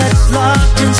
that's locked inside.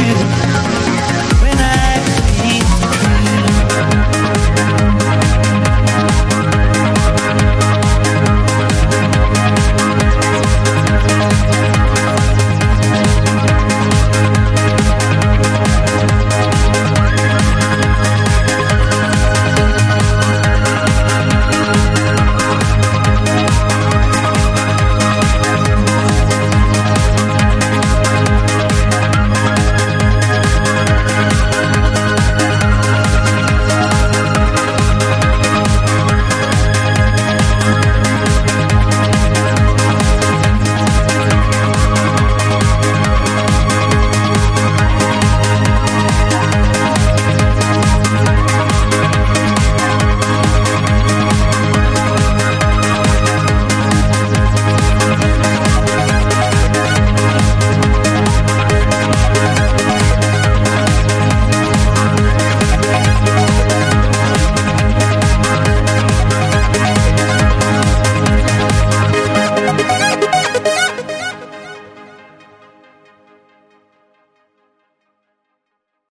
Picture